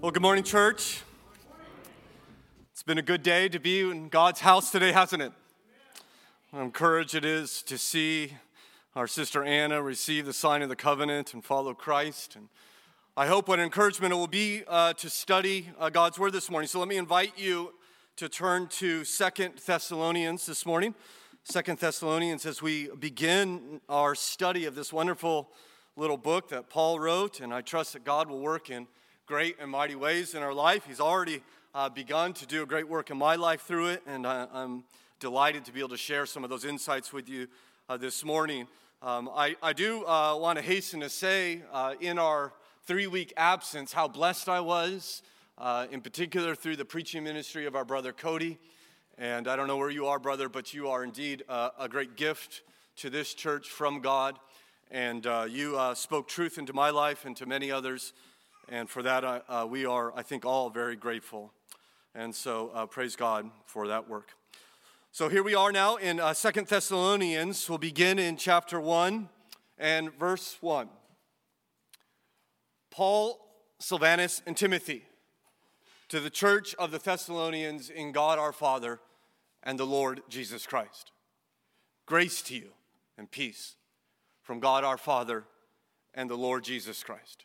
Well, good morning, church. It's been a good day to be in God's house today, hasn't it? I'm encouraged it is to see our sister Anna receive the sign of the covenant and follow Christ. And I hope what encouragement it will be uh, to study uh, God's word this morning. So let me invite you to turn to Second Thessalonians this morning. Second Thessalonians as we begin our study of this wonderful little book that Paul wrote, and I trust that God will work in great and mighty ways in our life. He's already uh, begun to do a great work in my life through it, and I, am delighted to be able to share some of those insights with you uh, this morning. Um, I, I, do uh, want to hasten to say uh, in our three week absence how blessed I was, uh, in particular through the preaching ministry of our brother Cody. And I don't know where you are, brother, but you are indeed uh, a great gift to this church from God. And you spoke truth into my life and to many others. And for that, uh, uh, we are, I think, all very grateful. And so uh, praise God for that work. So here we are now in uh, Second Thessalonians. We'll begin in chapter 1 and verse 1. Paul, Silvanus, and Timothy to the church of the Thessalonians in God our Father and the Lord Jesus Christ. Grace to you and peace from God our Father and the Lord Jesus Christ.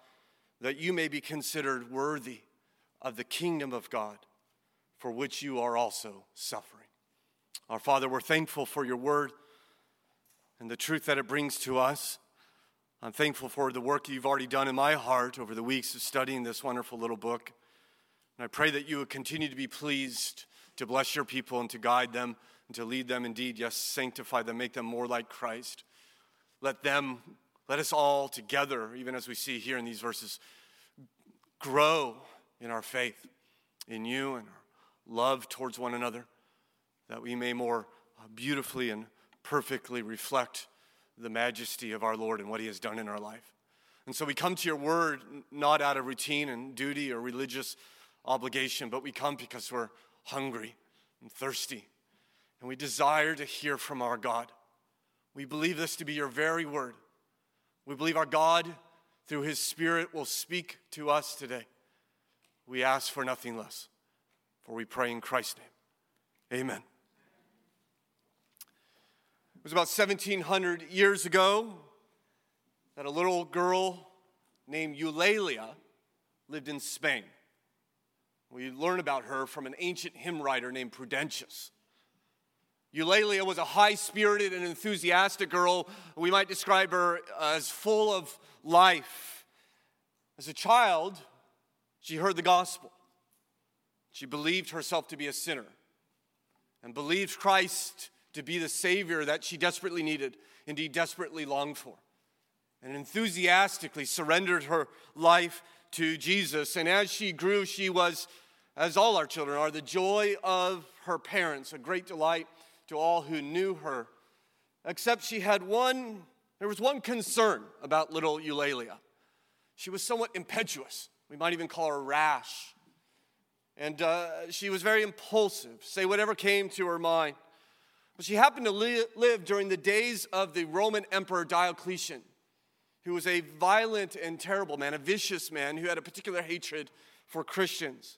that you may be considered worthy of the kingdom of God for which you are also suffering. Our Father, we're thankful for your word and the truth that it brings to us. I'm thankful for the work you've already done in my heart over the weeks of studying this wonderful little book. And I pray that you would continue to be pleased to bless your people and to guide them and to lead them indeed, yes, sanctify them, make them more like Christ. Let them let us all together, even as we see here in these verses, grow in our faith in you and our love towards one another, that we may more uh, beautifully and perfectly reflect the majesty of our Lord and what He has done in our life. And so we come to your word not out of routine and duty or religious obligation, but we come because we're hungry and thirsty and we desire to hear from our God. We believe this to be your very word. We believe our God, through His Spirit, will speak to us today. We ask for nothing less, for we pray in Christ's name. Amen. It was about 1700 years ago that a little girl named Eulalia lived in Spain. We learn about her from an ancient hymn writer named Prudentius. Eulalia was a high spirited and enthusiastic girl. We might describe her as full of life. As a child, she heard the gospel. She believed herself to be a sinner and believed Christ to be the Savior that she desperately needed, indeed, desperately longed for, and enthusiastically surrendered her life to Jesus. And as she grew, she was, as all our children are, the joy of her parents, a great delight to all who knew her, except she had one, there was one concern about little Eulalia. She was somewhat impetuous. We might even call her rash. And uh, she was very impulsive, say whatever came to her mind. But she happened to li- live during the days of the Roman Emperor Diocletian, who was a violent and terrible man, a vicious man who had a particular hatred for Christians.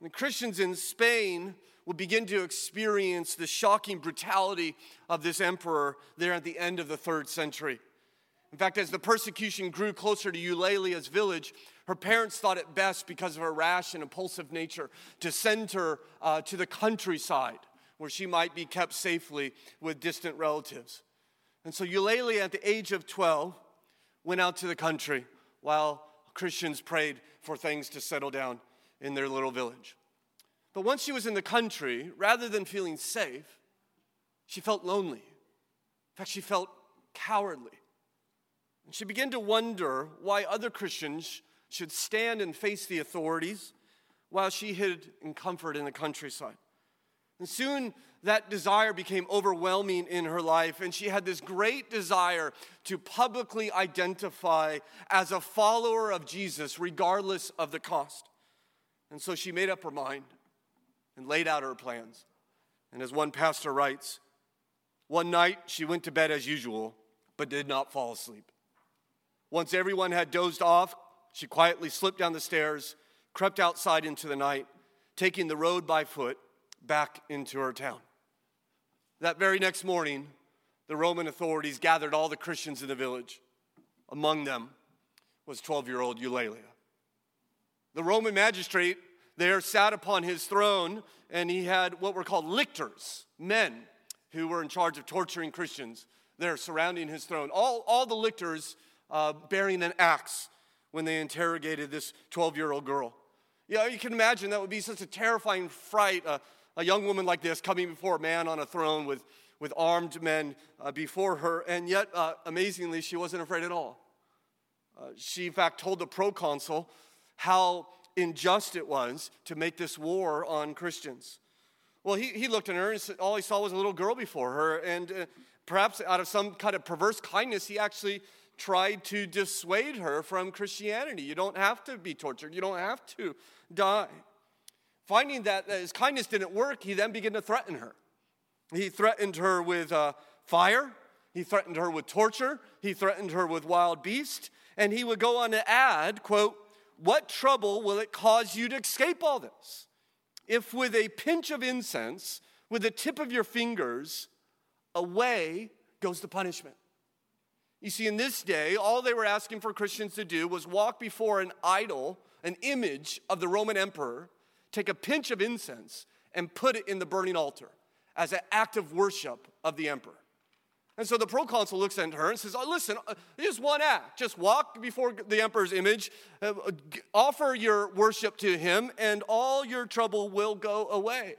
And the Christians in Spain would begin to experience the shocking brutality of this emperor there at the end of the third century. In fact, as the persecution grew closer to Eulalia's village, her parents thought it best, because of her rash and impulsive nature, to send her uh, to the countryside where she might be kept safely with distant relatives. And so Eulalia, at the age of 12, went out to the country while Christians prayed for things to settle down in their little village. But once she was in the country, rather than feeling safe, she felt lonely. In fact, she felt cowardly. And she began to wonder why other Christians should stand and face the authorities while she hid in comfort in the countryside. And soon that desire became overwhelming in her life, and she had this great desire to publicly identify as a follower of Jesus, regardless of the cost. And so she made up her mind and laid out her plans. And as one pastor writes, one night she went to bed as usual, but did not fall asleep. Once everyone had dozed off, she quietly slipped down the stairs, crept outside into the night, taking the road by foot back into her town. That very next morning, the Roman authorities gathered all the Christians in the village. Among them was 12 year old Eulalia. The Roman magistrate there sat upon his throne, and he had what were called lictors, men who were in charge of torturing Christians there surrounding his throne. All, all the lictors uh, bearing an axe when they interrogated this 12 year old girl. Yeah, you can imagine that would be such a terrifying fright. Uh, a young woman like this coming before a man on a throne with, with armed men uh, before her, and yet, uh, amazingly, she wasn't afraid at all. Uh, she, in fact, told the proconsul how unjust it was to make this war on Christians. Well, he, he looked at her and all he saw was a little girl before her, and uh, perhaps out of some kind of perverse kindness, he actually tried to dissuade her from Christianity. You don't have to be tortured, you don't have to die. Finding that his kindness didn't work, he then began to threaten her. He threatened her with uh, fire, he threatened her with torture, he threatened her with wild beasts, and he would go on to add, quote, what trouble will it cause you to escape all this? If with a pinch of incense, with the tip of your fingers, away goes the punishment. You see, in this day, all they were asking for Christians to do was walk before an idol, an image of the Roman emperor, take a pinch of incense and put it in the burning altar as an act of worship of the emperor. And so the proconsul looks at her and says, oh, Listen, uh, just one act. Just walk before the emperor's image, uh, offer your worship to him, and all your trouble will go away.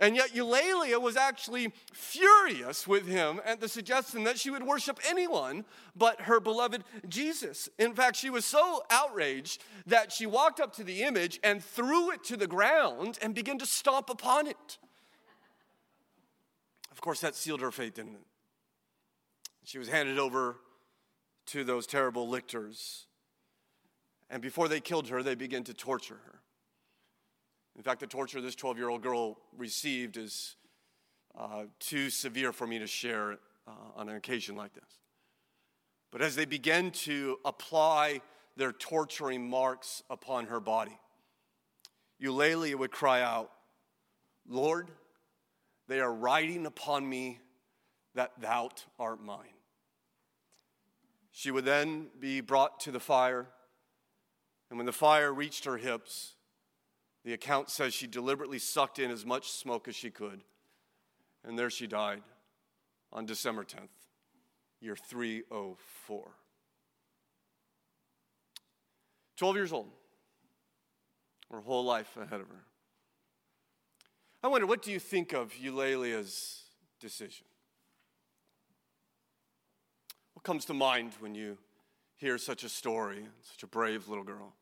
And yet Eulalia was actually furious with him at the suggestion that she would worship anyone but her beloved Jesus. In fact, she was so outraged that she walked up to the image and threw it to the ground and began to stomp upon it. Of course, that sealed her fate, didn't it? She was handed over to those terrible lictors. And before they killed her, they began to torture her. In fact, the torture this 12 year old girl received is uh, too severe for me to share uh, on an occasion like this. But as they began to apply their torturing marks upon her body, Eulalia would cry out, Lord, they are riding upon me that thou art mine. She would then be brought to the fire, and when the fire reached her hips, the account says she deliberately sucked in as much smoke as she could. And there she died on December 10th, year 304. 12 years old, her whole life ahead of her. I wonder, what do you think of Eulalia's decision? What comes to mind when you hear such a story, such a brave little girl?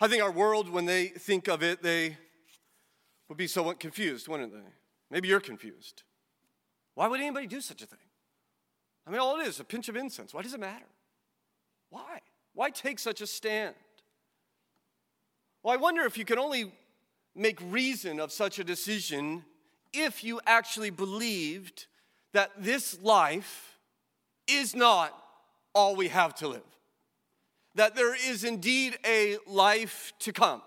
I think our world, when they think of it, they would be somewhat confused, wouldn't they? Maybe you're confused. Why would anybody do such a thing? I mean, all it is, a pinch of incense. Why does it matter? Why? Why take such a stand? Well, I wonder if you can only make reason of such a decision if you actually believed that this life is not all we have to live that there is indeed a life to come.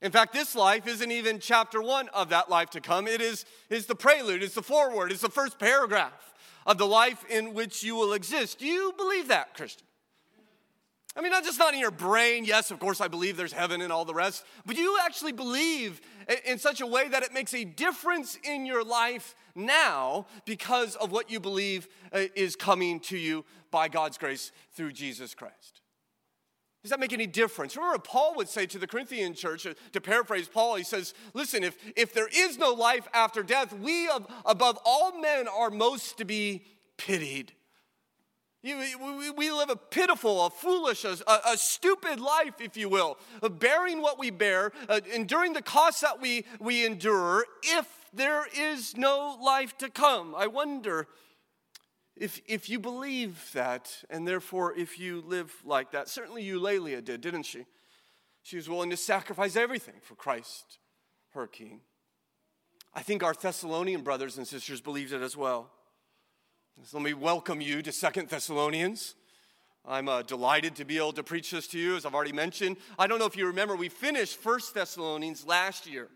In fact, this life isn't even chapter one of that life to come. It is, is the prelude, it's the foreword, it's the first paragraph of the life in which you will exist. Do you believe that, Christian? I mean, not just not in your brain. Yes, of course, I believe there's heaven and all the rest, but you actually believe in such a way that it makes a difference in your life now because of what you believe uh, is coming to you by God's grace through Jesus Christ. Does that make any difference? Remember Paul would say to the Corinthian church, uh, to paraphrase Paul, he says, Listen, if, if there is no life after death, we above all men are most to be pitied. We, live a pitiful, a foolish, a, a, stupid life, if you will, bearing what we bear, uh, enduring the costs that we, we endure, if there is no life to come. I wonder if, if you believe that, and therefore if you live like that. Certainly Eulalia did, didn't she? She was willing to sacrifice everything for Christ, her king. I think our Thessalonian brothers and sisters believed it as well. So let me welcome you to Second Thessalonians. I'm uh, delighted to be able to preach this to you, as I've already mentioned. I don't know if you remember, we finished First Thessalonians last year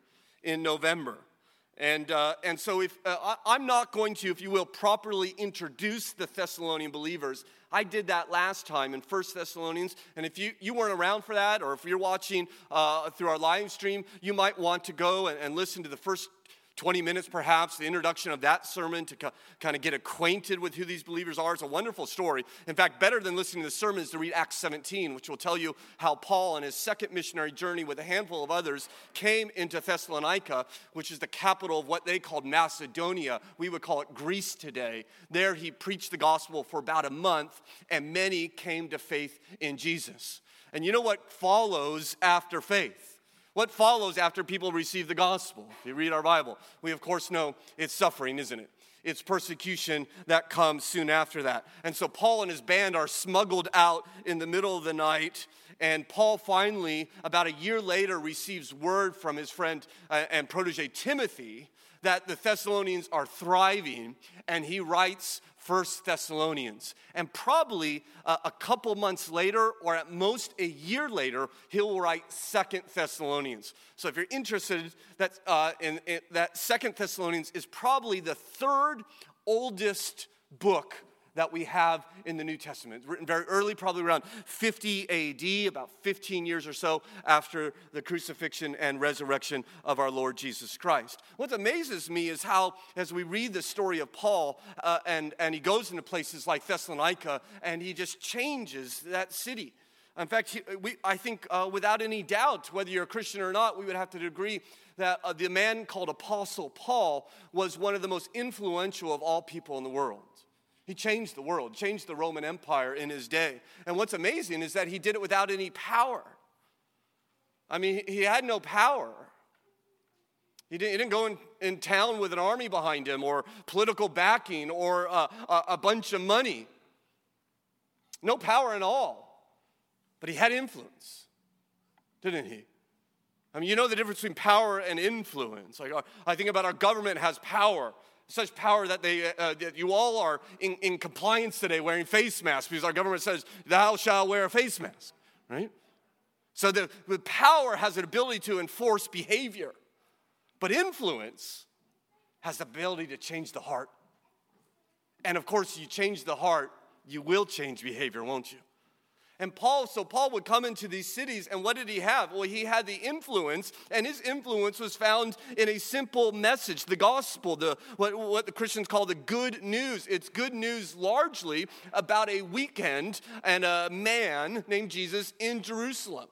in November. And, uh, and so, if uh, I'm not going to, if you will, properly introduce the Thessalonian believers, I did that last time in First Thessalonians. And if you, you weren't around for that, or if you're watching uh, through our live stream, you might want to go and, and listen to the first 20 minutes perhaps, the introduction of that sermon to kind of get acquainted with who these believers are. It's a wonderful story. In fact, better than listening to the sermon is to read Acts 17, which will tell you how Paul, on his second missionary journey with a handful of others, came into Thessalonica, which is the capital of what they called Macedonia. We would call it Greece today. There he preached the gospel for about a month, and many came to faith in Jesus. And you know what follows after faith? What follows after people receive the gospel? If you read our Bible, we of course know it's suffering, isn't it? It's persecution that comes soon after that. And so Paul and his band are smuggled out in the middle of the night. And Paul finally, about a year later, receives word from his friend uh, and protege Timothy that the Thessalonians are thriving. And he writes First Thessalonians. And probably uh, a couple months later, or at most a year later, he'll write Second Thessalonians. So if you're interested, that, uh, in, in, that Second Thessalonians is probably the third oldest book that we have in the New Testament. Written very early, probably around 50 AD, about 15 years or so after the crucifixion and resurrection of our Lord Jesus Christ. What amazes me is how, as we read the story of Paul, uh, and, and he goes into places like Thessalonica, and he just changes that city. In fact, we, I think uh, without any doubt, whether you're a Christian or not, we would have to agree that uh, the man called Apostle Paul was one of the most influential of all people in the world. He changed the world, changed the Roman Empire in his day. And what's amazing is that he did it without any power. I mean, he had no power. He didn't, he didn't go in, in town with an army behind him or political backing or a, a, a bunch of money. No power at all. But he had influence, didn't he? I mean, you know the difference between power and influence. Like, uh, I think about our government has power such power that, they, uh, that you all are in, in compliance today wearing face masks because our government says, thou shalt wear a face mask, right? So the, the power has an ability to enforce behavior, but influence has the ability to change the heart. And of course, you change the heart, you will change behavior, won't you? And Paul, so Paul would come into these cities, and what did he have? Well, he had the influence, and his influence was found in a simple message the gospel, the, what, what the Christians call the good news. It's good news largely about a weekend and a man named Jesus in Jerusalem.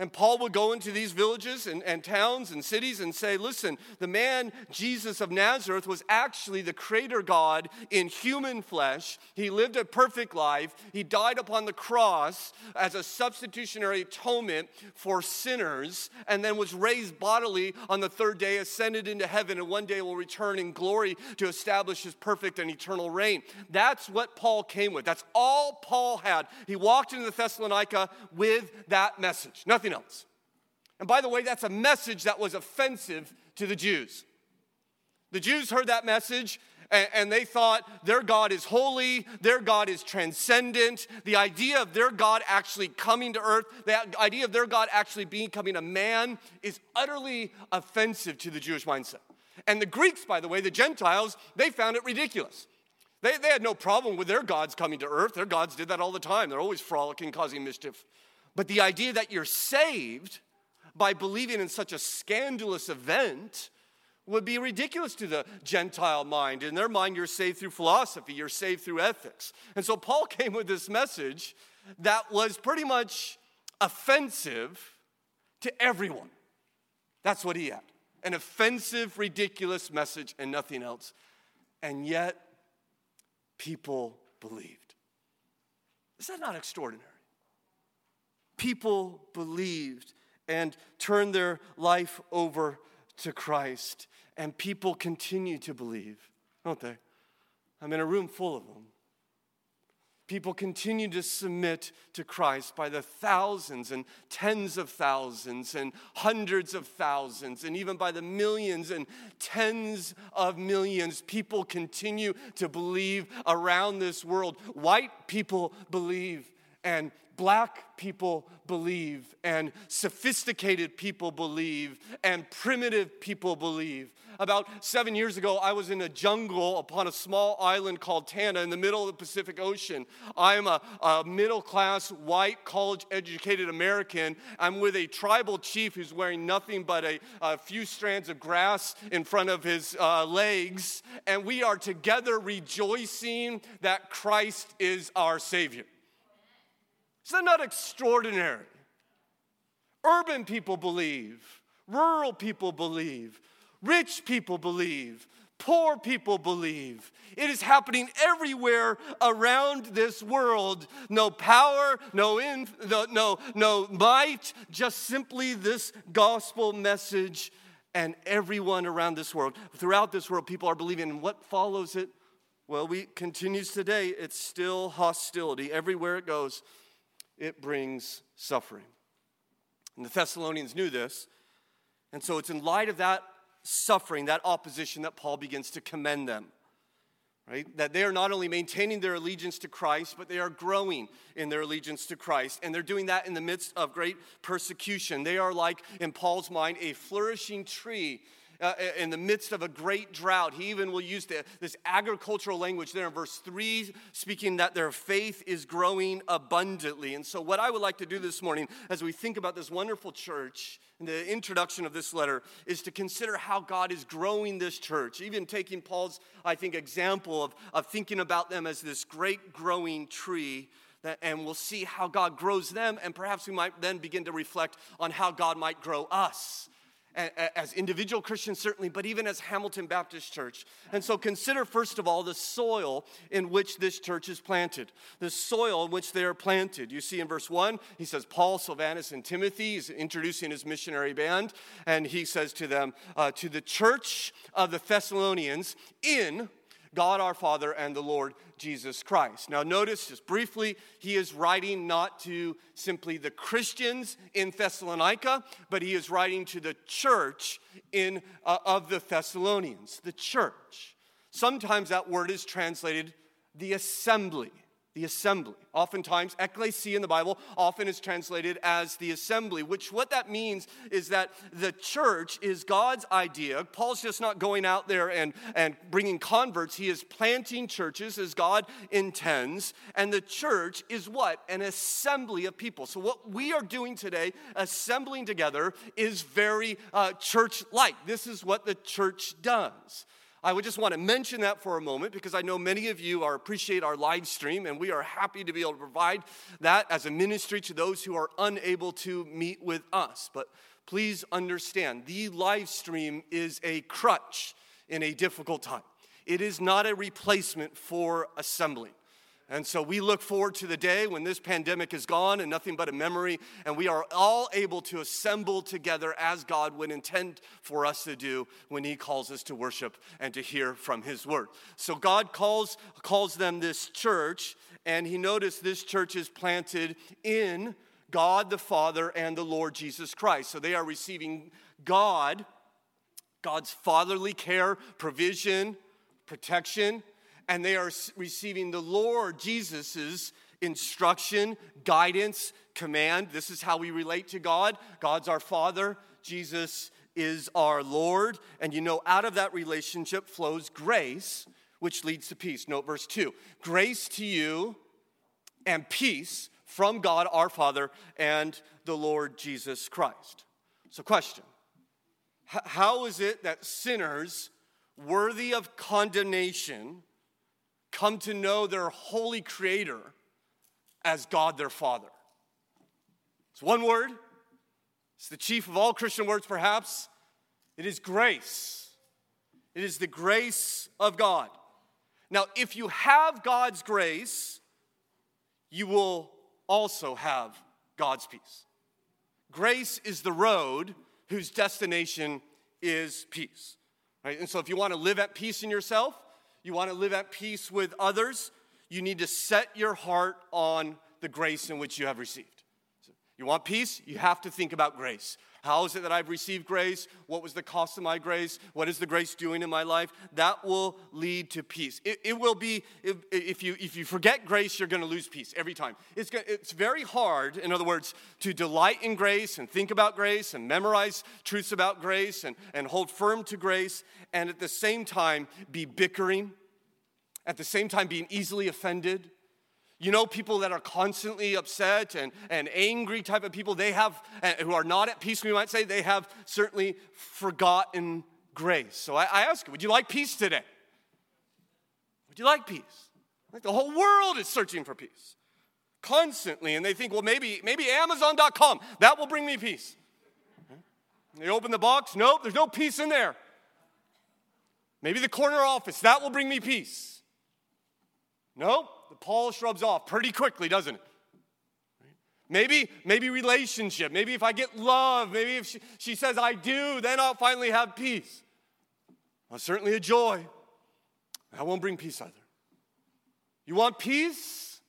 And Paul would go into these villages and, and, towns and cities and say, listen, the man Jesus of Nazareth was actually the creator God in human flesh. He lived a perfect life. He died upon the cross as a substitutionary atonement for sinners, and then was raised bodily on the third day, ascended into heaven, and one day will return in glory to establish his perfect and eternal reign. That's what Paul came with. That's all Paul had. He walked into Thessalonica with that message. Nothing nothing else. And by the way, that's a message that was offensive to the Jews. The Jews heard that message and, they thought their God is holy, their God is transcendent. The idea of their God actually coming to earth, the idea of their God actually becoming a man is utterly offensive to the Jewish mindset. And the Greeks, by the way, the Gentiles, they found it ridiculous. They, they had no problem with their gods coming to earth. Their gods did that all the time. They're always frolicking, causing mischief. But the idea that you're saved by believing in such a scandalous event would be ridiculous to the Gentile mind. In their mind, you're saved through philosophy, you're saved through ethics. And so Paul came with this message that was pretty much offensive to everyone. That's what he had an offensive, ridiculous message and nothing else. And yet, people believed. Is that not extraordinary? People believed and turned their life over to Christ, and people continue to believe, don't they? I'm in a room full of them. People continue to submit to Christ by the thousands and tens of thousands and hundreds of thousands, and even by the millions and tens of millions. People continue to believe around this world. White people believe, and black people believe, and sophisticated people believe, and primitive people believe. About seven years ago, I was in a jungle upon a small island called Tanna in the middle of the Pacific Ocean. I'm a, a middle class, white, college educated American. I'm with a tribal chief who's wearing nothing but a, a few strands of grass in front of his uh, legs. And we are together rejoicing that Christ is our Savior. Is that not extraordinary? Urban people believe, rural people believe, Rich people believe. Poor people believe. It is happening everywhere around this world. No power, no, in, no, no, no might, just simply this gospel message. And everyone around this world, throughout this world, people are believing. And what follows it? Well, we continues today. It's still hostility. Everywhere it goes, it brings suffering. And the Thessalonians knew this. And so it's in light of that suffering, that opposition, that Paul begins to commend them. Right? That they are not only maintaining their allegiance to Christ, but they are growing in their allegiance to Christ. And they're doing that in the midst of great persecution. They are like, in Paul's mind, a flourishing tree uh, in the midst of a great drought. He even will use the, this agricultural language there in verse 3, speaking that their faith is growing abundantly. And so, what I would like to do this morning as we think about this wonderful church in the introduction of this letter is to consider how God is growing this church, even taking Paul's, I think, example of, of thinking about them as this great growing tree. And we'll see how God grows them, and perhaps we might then begin to reflect on how God might grow us as individual Christians, certainly, but even as Hamilton Baptist Church. And so consider, first of all, the soil in which this church is planted. The soil in which they are planted. You see in verse 1, he says, Paul, Silvanus, and Timothy. He's introducing his missionary band, and he says to them, uh, To the church of the Thessalonians in God our Father and the Lord Jesus Christ. Now, notice just briefly, he is writing not to simply the Christians in Thessalonica, but he is writing to the church in, uh, of the Thessalonians, the church. Sometimes that word is translated the assembly the assembly. Oftentimes, ecclesia in the Bible often is translated as the assembly, which what that means is that the church is God's idea. Paul's just not going out there and, and bringing converts, he is planting churches as God intends. And the church is what? An assembly of people. So, what we are doing today, assembling together, is very uh, church like. This is what the church does. I would just want to mention that for a moment because I know many of you are appreciate our live stream and we are happy to be able to provide that as a ministry to those who are unable to meet with us. But please understand, the live stream is a crutch in a difficult time. It is not a replacement for assembling. And so we look forward to the day when this pandemic is gone and nothing but a memory, and we are all able to assemble together as God would intend for us to do when He calls us to worship and to hear from His word. So God calls, calls them this church, and He noticed this church is planted in God the Father and the Lord Jesus Christ. So they are receiving God, God's fatherly care, provision, protection and they are receiving the Lord Jesus's instruction, guidance, command. This is how we relate to God. God's our Father, Jesus is our Lord. And you know, out of that relationship flows grace, which leads to peace. Note verse 2 Grace to you and peace from God our Father and the Lord Jesus Christ. So, question How is it that sinners worthy of condemnation come to know their holy creator as God their Father. It's one word, it's the chief of all Christian words, perhaps. It is grace. It is the grace of God. Now, if you have God's grace, you will also have God's peace. Grace is the road whose destination is peace. Right? And so, if you want to live at peace in yourself, you want to live at peace with others, you need to set your heart on the grace in which you have received. So you want peace? You have to think about grace. How is it that I've received grace? What was the cost of my grace? What is the grace doing in my life? That will lead to peace. It, it will be, if, if, you, if you forget grace, you're going to lose peace every time. It's, it's very hard, in other words, to delight in grace and think about grace and memorize truths about grace and, and hold firm to grace and at the same time be bickering, at the same time being easily offended you know, people that are constantly upset and, and angry type of people, they have, who are not at peace, we might say, they have certainly forgotten grace. So I, I ask you, would you like peace today? Would you like peace? Like the whole world is searching for peace constantly, and they think, well, maybe, maybe Amazon.com, that will bring me peace. They open the box, nope, there's no peace in there. Maybe the corner office, that will bring me peace. Nope, the polish rubs off pretty quickly, doesn't it? Maybe, maybe relationship. Maybe if I get love, maybe if she, she says I do, then I'll finally have peace. Well, certainly a joy. That won't bring peace either. You want peace?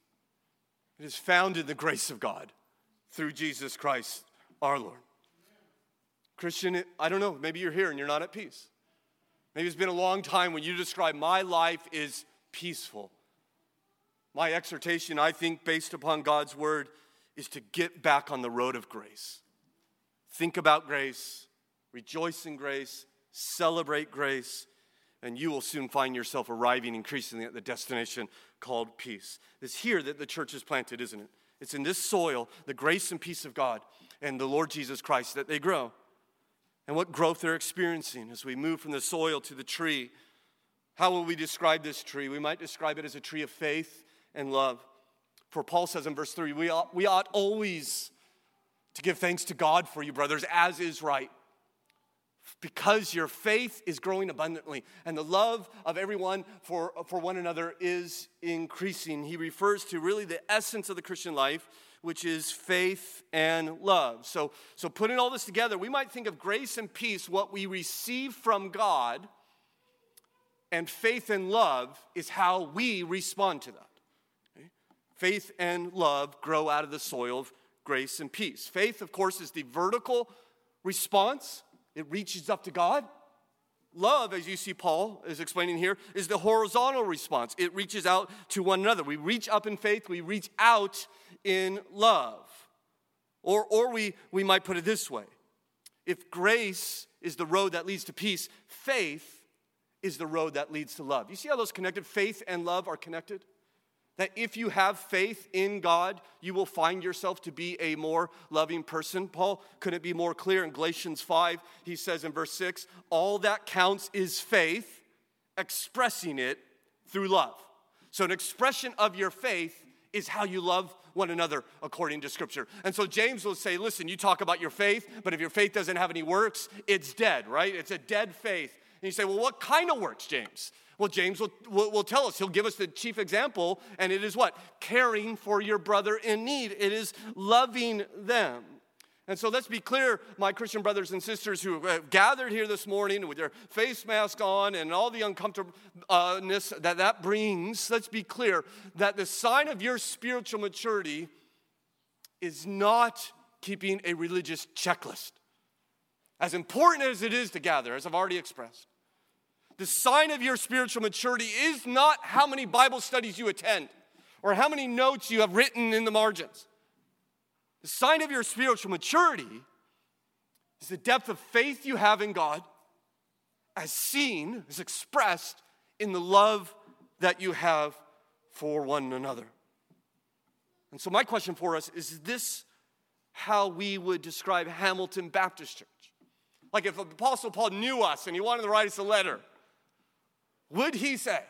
It is found in the grace of God through Jesus Christ our Lord. Christian, I don't know, maybe you're here and you're not at peace. Maybe it's been a long time when you describe my life is peaceful. My exhortation, I think, based upon God's word, is to get back on the road of grace. Think about grace, rejoice in grace, celebrate grace, and you will soon find yourself arriving increasingly at the destination called peace. It's here that the church is planted, isn't it? It's in this soil, the grace and peace of God and the Lord Jesus Christ, that they grow. And what growth they're experiencing as we move from the soil to the tree. How will we describe this tree? We might describe it as a tree of faith and love. For Paul says in verse 3, we ought, we ought always to give thanks to God for you, brothers, as is right. Because your faith is growing abundantly and the love of everyone for, for one another is increasing. He refers to really the essence of the Christian life, which is faith and love. So, so putting all this together, we might think of grace and peace, what we receive from God, and faith and love is how we respond to that faith and love grow out of the soil of grace and peace. Faith, of course, is the vertical response, it reaches up to God. Love, as you see Paul is explaining here, is the horizontal response. It reaches out to one another. We reach up in faith, we reach out in love. Or, or we, we might put it this way if grace is the road that leads to peace, faith is the road that leads to love. You see how those connected? Faith and love are connected? That if you have faith in God, you will find yourself to be a more loving person. Paul couldn't be more clear in Galatians 5. He says in verse 6 all that counts is faith, expressing it through love. So, an expression of your faith is how you love one another according to Scripture. And so, James will say, listen, you talk about your faith, but if your faith doesn't have any works, it's dead, right? It's a dead faith. And you say, well, what kind of works, James? Well, James will, will, will, tell us, he'll give us the chief example, and it is what? Caring for your brother in need. It is loving them. And so let's be clear, my Christian brothers and sisters who have gathered here this morning with their face mask on and all the uncomfortableness that that brings. Let's be clear that the sign of your spiritual maturity is not keeping a religious checklist. As important as it is to gather, as I've already expressed, the sign of your spiritual maturity is not how many Bible studies you attend or how many notes you have written in the margins. The sign of your spiritual maturity is the depth of faith you have in God, as seen, as expressed in the love that you have for one another. And so, my question for us is this how we would describe Hamilton Baptist Church? Like if Apostle Paul knew us and he wanted to write us a letter, would he say,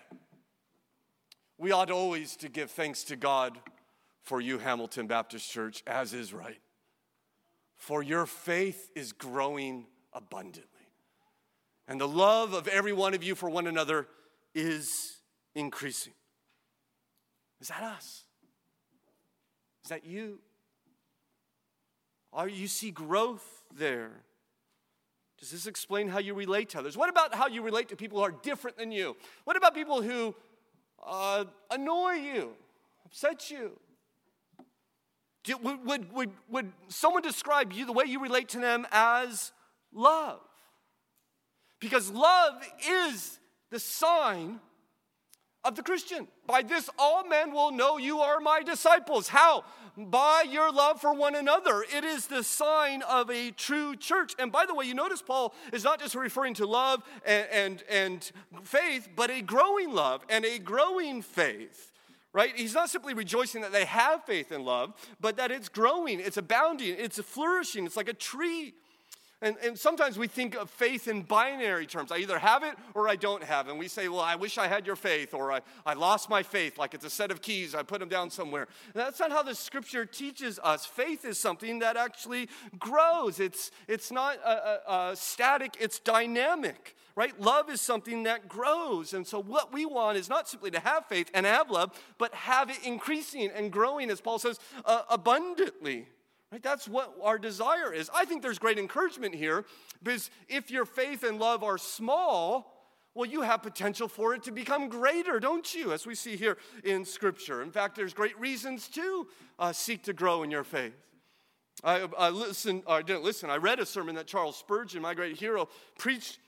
we ought always to give thanks to God for you, Hamilton Baptist Church, as is right. For your faith is growing abundantly. And the love of every one of you for one another is increasing. Is that us? Is that you? Are you see growth there? Does this explain how you relate to others? What about how you relate to people who are different than you? What about people who uh, annoy you, upset you? Do, would, would, would, would someone describe you the way you relate to them as love? Because love is the sign of the Christian. By this, all men will know you are my disciples. How? By your love for one another. It is the sign of a true church. And by the way, you notice Paul is not just referring to love and, and, and faith, but a growing love and a growing faith. Right? He's not simply rejoicing that they have faith and love, but that it's growing, it's abounding, it's flourishing, it's like a tree. And, and sometimes we think of faith in binary terms. I either have it or I don't have. And we say, well, I wish I had your faith, or I, I lost my faith, like it's a set of keys, I put them down somewhere. And that's not how the scripture teaches us. Faith is something that actually grows, it's, it's not a, static, it's dynamic. Right? Love is something that grows. And so, what we want is not simply to have faith and have love, but have it increasing and growing, as Paul says, uh, abundantly. Right? That's what our desire is. I think there's great encouragement here because if your faith and love are small, well, you have potential for it to become greater, don't you? As we see here in Scripture. In fact, there's great reasons to uh, seek to grow in your faith. I, I listened, I didn't listen, I read a sermon that Charles Spurgeon, my great hero, preached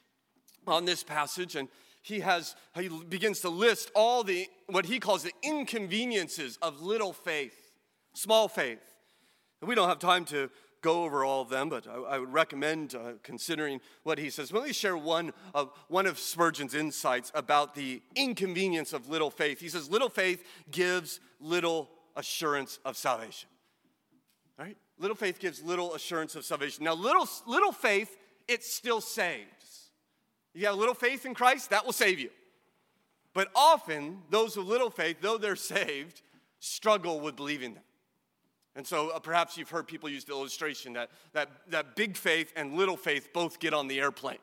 on this passage, and he has he begins to list all the what he calls the inconveniences of little faith, small faith. And we don't have time to go over all of them, but I, I would recommend uh, considering what he says. Let me share one of, one of Spurgeon's insights about the inconvenience of little faith. He says, Little faith gives little assurance of salvation. Right? Little faith gives little assurance of salvation. Now, little, little faith, it still saves. You have little faith in Christ, that will save you. But often, those with little faith, though they're saved, struggle with believing them. And so uh, perhaps you've heard people use the illustration that, that, that big faith and little faith both get on the airplane.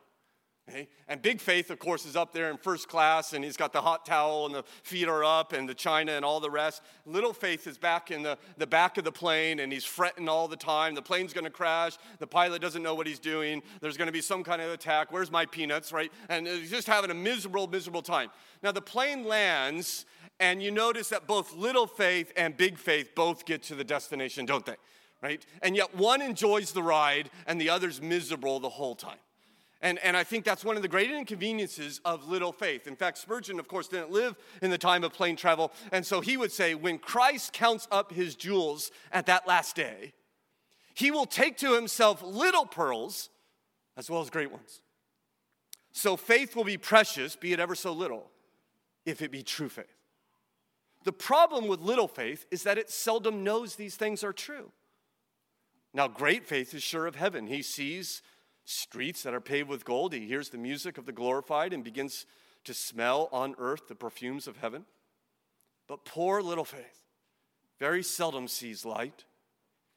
Okay? And big faith, of course, is up there in first class, and he's got the hot towel, and the feet are up, and the china, and all the rest. Little faith is back in the, the back of the plane, and he's fretting all the time. The plane's gonna crash. The pilot doesn't know what he's doing. There's gonna be some kind of attack. Where's my peanuts, right? And he's just having a miserable, miserable time. Now, the plane lands, and you notice that both little faith and big faith both get to the destination, don't they? Right? And yet one enjoys the ride and the other's miserable the whole time. And, and I think that's one of the great inconveniences of little faith. In fact, Spurgeon, of course, didn't live in the time of plane travel. And so he would say, when Christ counts up his jewels at that last day, he will take to himself little pearls as well as great ones. So faith will be precious, be it ever so little, if it be true faith. The problem with little faith is that it seldom knows these things are true. Now, great faith is sure of heaven. He sees streets that are paved with gold. He hears the music of the glorified and begins to smell on earth the perfumes of heaven. But poor little faith very seldom sees light.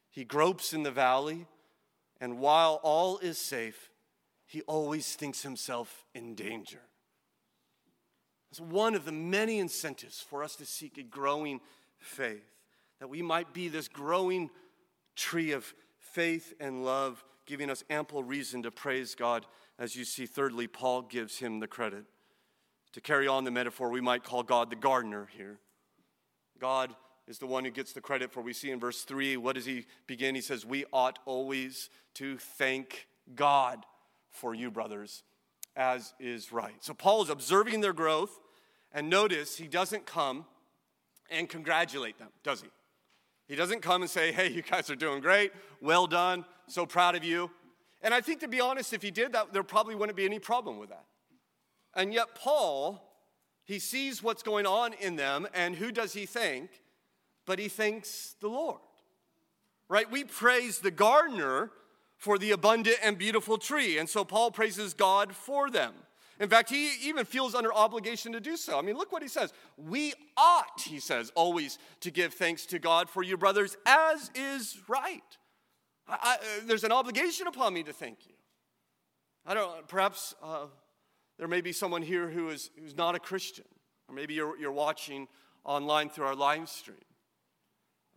He gropes in the valley, and while all is safe, he always thinks himself in danger. It's one of the many incentives for us to seek a growing faith, that we might be this growing tree of faith and love, giving us ample reason to praise God. As you see, thirdly, Paul gives him the credit. To carry on the metaphor, we might call God the gardener here. God is the one who gets the credit for we see in verse 3 what does he begin he says we ought always to thank god for you brothers as is right. So Paul is observing their growth, and notice he doesn't come and congratulate them, does he? He doesn't come and say, hey, you guys are doing great, well done, so proud of you. And I think to be honest, if he did that, there probably wouldn't be any problem with that. And yet, Paul, he sees what's going on in them, and who does he thank? But he thanks the Lord. Right? We praise the gardener for the abundant and beautiful tree. And so Paul praises God for them. In fact, he even feels under obligation to do so. I mean, look what he says. We ought, he says, always to give thanks to God for you, brothers, as is right. I, I, there's an obligation upon me to thank you. I don't, perhaps uh, there may be someone here who is who's not a Christian, or maybe you're, you're watching online through our live stream.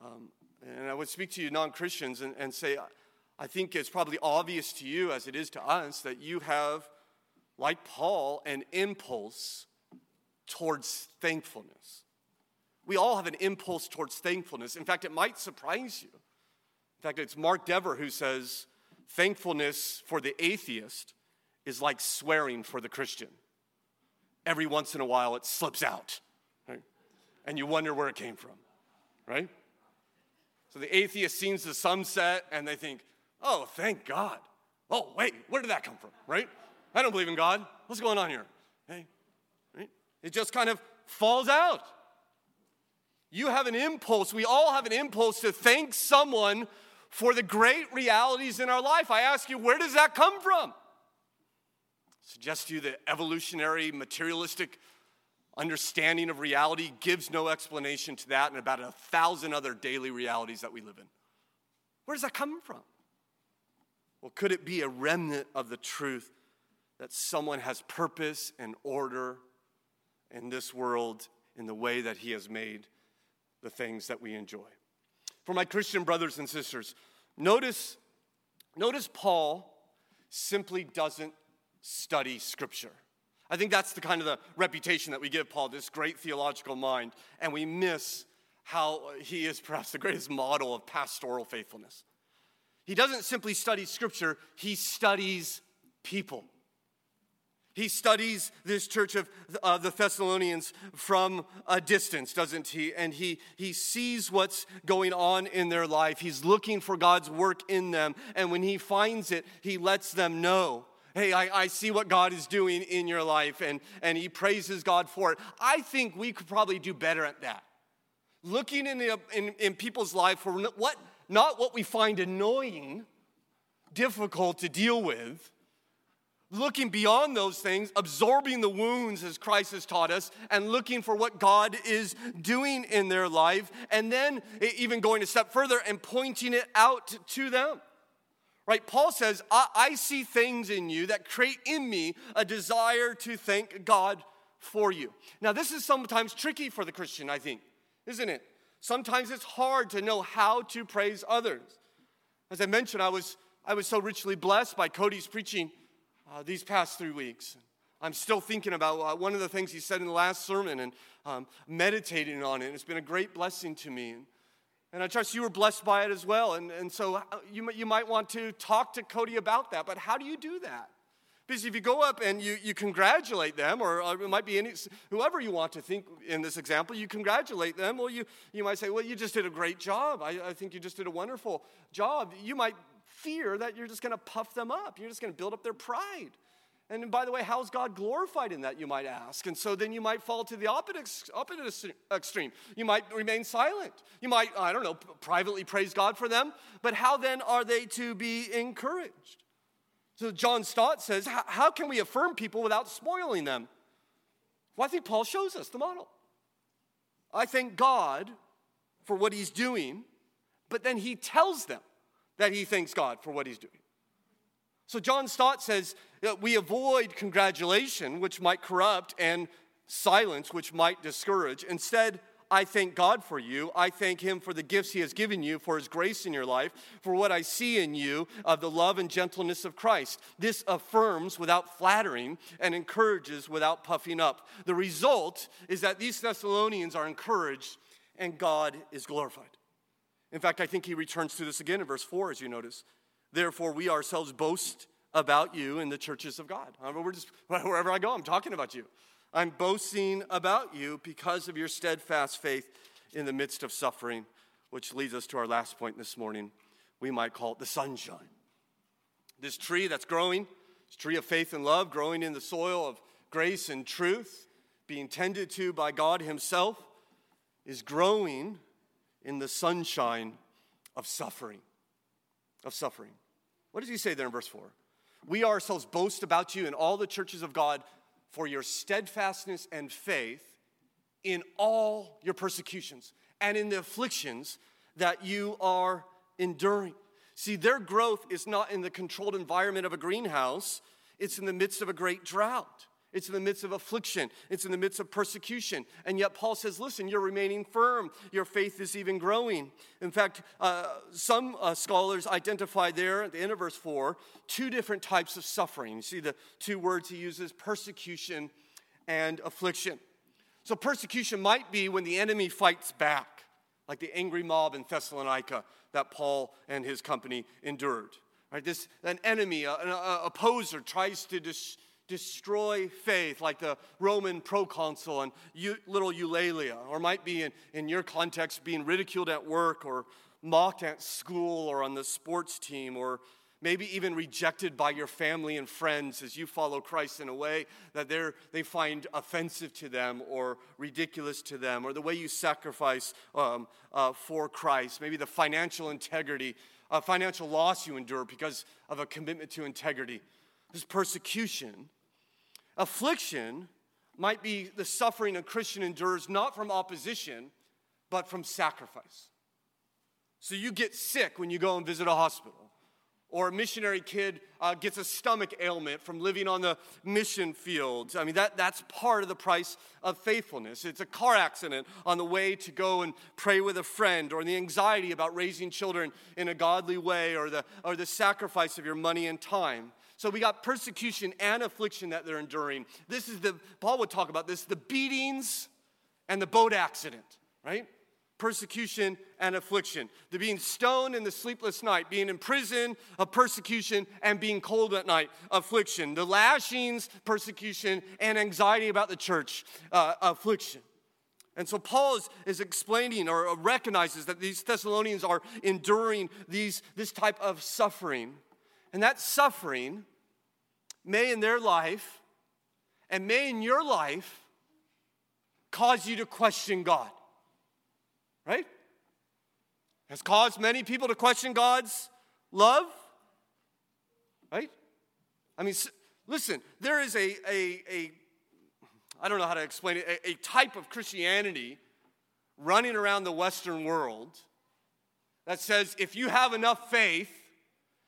Um, And I would speak to you non Christians and, and say, I think it's probably obvious to you, as it is to us, that you have, like Paul, an impulse towards thankfulness. We all have an impulse towards thankfulness. In fact, it might surprise you. In fact, it's Mark Dever who says, Thankfulness for the atheist is like swearing for the Christian. Every once in a while, it slips out, right? and you wonder where it came from, right? So the atheist sees the sunset and they think, oh, thank God. Oh, wait, where did that come from, right? I don't believe in God. What's going on here? Hey, right? It just kind of falls out. You have an impulse, we all have an impulse to thank someone for the great realities in our life. I ask you, where does that come from? Suggest to you that evolutionary, materialistic understanding of reality gives no explanation to that and about a thousand other daily realities that we live in. Where does that come from? Well, could it be a remnant of the truth that someone has purpose and order in this world in the way that He has made the things that we enjoy? For my Christian brothers and sisters, notice, notice Paul simply doesn't study Scripture. I think that's the kind of the reputation that we give Paul, this great theological mind, and we miss how he is perhaps the greatest model of pastoral faithfulness. He doesn't simply study scripture, he studies people. He studies this church of uh, the Thessalonians from a distance, doesn't he? And he, he sees what's going on in their life. He's looking for God's work in them. And when he finds it, he lets them know hey, I, I, see what God is doing in your life, and, and he praises God for it. I think we could probably do better at that. Looking in, the, in, in people's life for what not what we find annoying, difficult to deal with, looking beyond those things, absorbing the wounds as Christ has taught us, and looking for what God is doing in their life, and then even going a step further and pointing it out to them. Right? Paul says, I, I see things in you that create in me a desire to thank God for you. Now, this is sometimes tricky for the Christian, I think, isn't it? Sometimes it's hard to know how to praise others. As I mentioned, I was, I was so richly blessed by Cody's preaching uh, these past three weeks. I'm still thinking about uh, one of the things he said in the last sermon and um, meditating on it. It's been a great blessing to me. And, and I trust you were blessed by it as well. And, and so uh, you, you might want to talk to Cody about that. But how do you do that? Because if you go up and you, you congratulate them, or, or it might be any, whoever you want to think in this example, you congratulate them, well, you, you might say, Well, you just did a great job. I, I think you just did a wonderful job. You might fear that you're just going to puff them up, you're just going to build up their pride. And by the way, how's God glorified in that, you might ask? And so then you might fall to the opposite, opposite extreme. You might remain silent. You might, I don't know, privately praise God for them. But how then are they to be encouraged? So John Stott says, How can we affirm people without spoiling them? Well, I think Paul shows us the model. I thank God for what he's doing, but then he tells them that he thanks God for what he's doing. So John Stott says that we avoid congratulation, which might corrupt, and silence, which might discourage. Instead, I thank God for you. I thank Him for the gifts He has given you, for His grace in your life, for what I see in you of the love and gentleness of Christ. This affirms without flattering and encourages without puffing up. The result is that these Thessalonians are encouraged and God is glorified. In fact, I think He returns to this again in verse 4, as you notice. Therefore, we ourselves boast about you in the churches of God. We're just, wherever I go, I'm talking about you. I'm boasting about you because of your steadfast faith in the midst of suffering, which leads us to our last point this morning. We might call it the sunshine. This tree that's growing, this tree of faith and love, growing in the soil of grace and truth, being tended to by God Himself, is growing in the sunshine of suffering. Of suffering. What does He say there in verse 4? We ourselves boast about you in all the churches of God for your steadfastness and faith in all your persecutions and in the afflictions that you are enduring. See, their growth is not in the controlled environment of a greenhouse, it's in the midst of a great drought. It's in the midst of affliction. It's in the midst of persecution. And yet, Paul says, listen, you're remaining firm. Your faith is even growing. In fact, uh, some uh, scholars identify there at the end of verse 4 two different types of suffering. You see the two words he uses persecution and affliction. So, persecution might be when the enemy fights back, like the angry mob in Thessalonica that Paul and his company endured. Right? This, an enemy, an opposer, tries to destroy destroy faith, like the Roman proconsul and little Eulalia, or might be in, in your context being ridiculed at work or mocked at school or on the sports team, or maybe even rejected by your family and friends as you follow Christ in a way that they they find offensive to them or ridiculous to them, or the way you sacrifice um, uh, for Christ, maybe the financial integrity, uh, financial loss you endure because of a commitment to integrity. This persecution Affliction might be the suffering a Christian endures not from opposition, but from sacrifice. So you get sick when you go and visit a hospital. Or a missionary kid uh, gets a stomach ailment from living on the mission fields. I mean, that, that's part of the price of faithfulness. It's a car accident on the way to go and pray with a friend, or the anxiety about raising children in a godly way, or the, or the sacrifice of your money and time. So we got persecution and affliction that they're enduring. This is the, Paul would talk about this, the beatings and the boat accident, right? Persecution and affliction. The being stoned in the sleepless night, being in prison, a persecution, and being cold at night, affliction. The lashings, persecution, and anxiety about the church, uh, affliction. And so Paul is, is explaining or recognizes that these Thessalonians are enduring these, this type of suffering. And that suffering may in their life and may in your life cause you to question God. Right? Has caused many people to question God's love. Right? I mean, listen, there is a, a, a I don't know how to explain it, a, a type of Christianity running around the Western world that says if you have enough faith,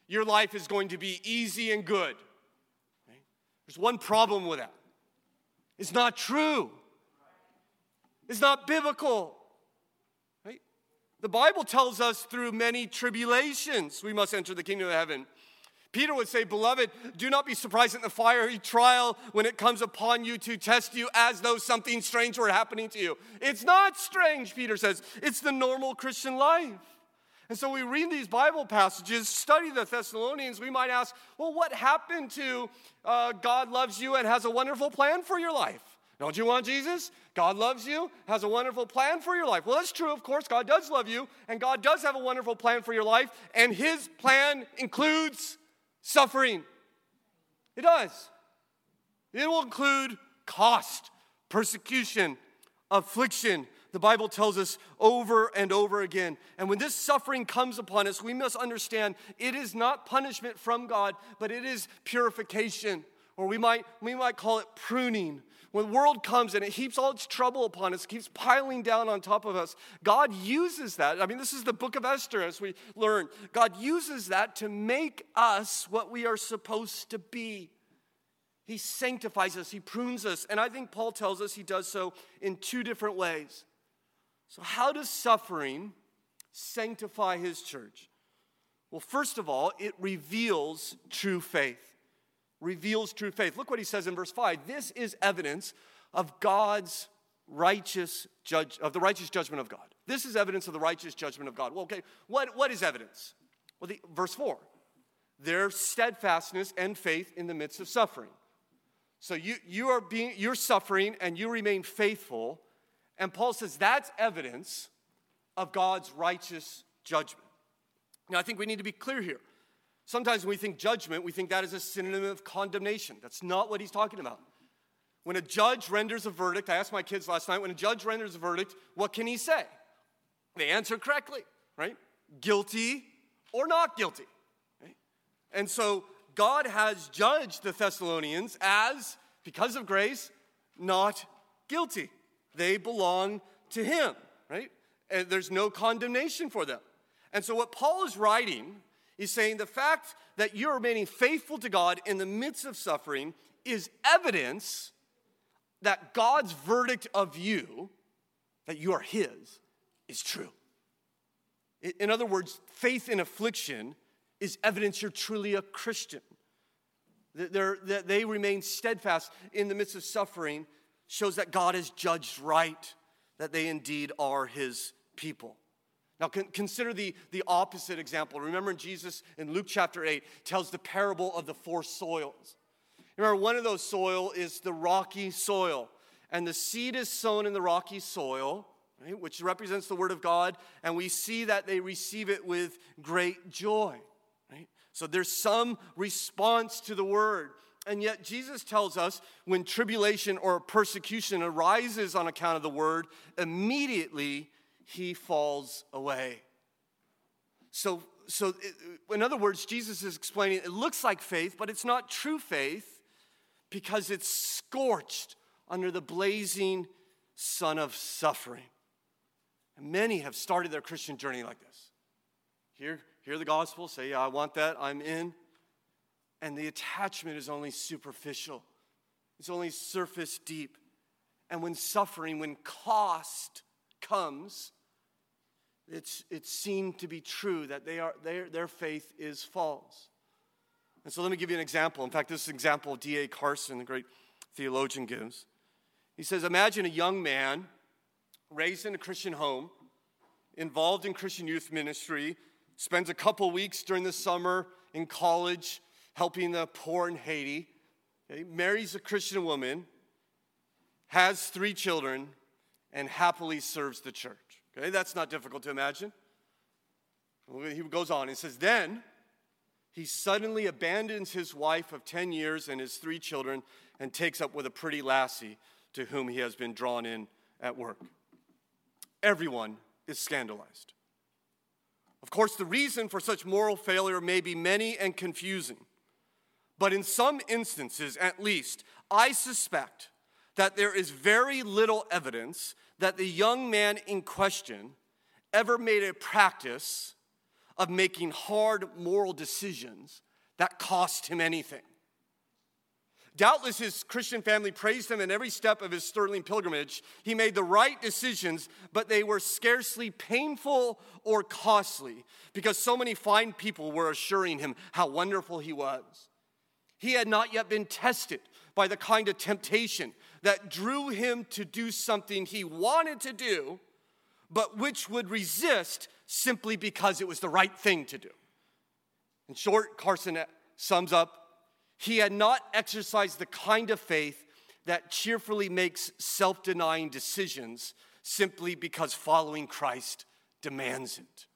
your life is going to be easy and good. There's one problem with that it's not true, it's not biblical. The Bible tells us through many tribulations we must enter the kingdom of heaven. Peter would say, Beloved, do not be surprised at the fiery trial when it comes upon you to test you as though something strange were happening to you. It's not strange, Peter says. It's the normal Christian life. And so we read these Bible passages, study the Thessalonians, we might ask, well, what happened to uh, God loves you and has a wonderful plan for your life? Don't you want Jesus? God loves you, has a wonderful plan for your life. Well, that's true, of course. God does love you, and God does have a wonderful plan for your life, and His plan includes suffering. It does. It will include cost, persecution, affliction, the Bible tells us over and over again. And when this suffering comes upon us, we must understand it is not punishment from God, but it is purification, or we might, we might call it pruning. When the world comes and it heaps all its trouble upon us, keeps piling down on top of us, God uses that. I mean, this is the book of Esther, as we learn. God uses that to make us what we are supposed to be. He sanctifies us, He prunes us. And I think Paul tells us He does so in two different ways. So, how does suffering sanctify his church? Well, first of all, it reveals true faith. Reveals true faith. Look what he says in verse 5. This is evidence of God's righteous judge of the righteous judgment of God. This is evidence of the righteous judgment of God. Well, okay, what, what is evidence? Well, the, verse 4. Their steadfastness and faith in the midst of suffering. So you, you are being you're suffering and you remain faithful and Paul says that's evidence of God's righteous judgment. Now, I think we need to be clear here. Sometimes when we think judgment, we think that is a synonym of condemnation. That's not what he's talking about. When a judge renders a verdict, I asked my kids last night, when a judge renders a verdict, what can he say? They answer correctly, right? Guilty or not guilty. Right? And so God has judged the Thessalonians as, because of grace, not guilty. They belong to Him, right? And there's no condemnation for them. And so, what Paul is writing is saying the fact that you're remaining faithful to God in the midst of suffering is evidence that God's verdict of you, that you are His, is true. In other words, faith in affliction is evidence you're truly a Christian. That they remain steadfast in the midst of suffering shows that God has judged right, that they indeed are His people. Now, con- consider the, the opposite example. Remember, Jesus in Luke chapter 8 tells the parable of the four soils. Remember, one of those soil is the rocky soil, and the seed is sown in the rocky soil, right, which represents the word of God, and we see that they receive it with great joy. Right? So there's some response to the word. And yet, Jesus tells us when tribulation or persecution arises on account of the word, immediately he falls away. So, so in other words, Jesus is explaining it looks like faith, but it's not true faith because it's scorched under the blazing sun of suffering. And many have started their Christian journey like this. Hear, hear the gospel, say, yeah, I want that, I'm in. And the attachment is only superficial, it's only surface deep. And when suffering, when cost comes, it's, it's seen to be true that they are, their, their faith is false. And so let me give you an example. In fact, this is an example D.A. Carson, the great theologian, gives. He says Imagine a young man raised in a Christian home, involved in Christian youth ministry, spends a couple weeks during the summer in college helping the poor in Haiti, okay, marries a Christian woman, has three children, and happily serves the church. Okay, that's not difficult to imagine. He goes on, he says, Then he suddenly abandons his wife of 10 years and his three children and takes up with a pretty lassie to whom he has been drawn in at work. Everyone is scandalized. Of course, the reason for such moral failure may be many and confusing, but in some instances, at least, I suspect that there is very little evidence that the young man in question ever made a practice of making hard moral decisions that cost him anything. Doubtless his Christian family praised him in every step of his sterling pilgrimage. He made the right decisions, but they were scarcely painful or costly because so many fine people were assuring him how wonderful he was. He had not yet been tested by the kind of temptation that drew him to do something he wanted to do, but which would resist simply because it was the right thing to do. In short, Carson uh, sums up he had not exercised the kind of faith that cheerfully makes self denying decisions simply because following Christ demands it.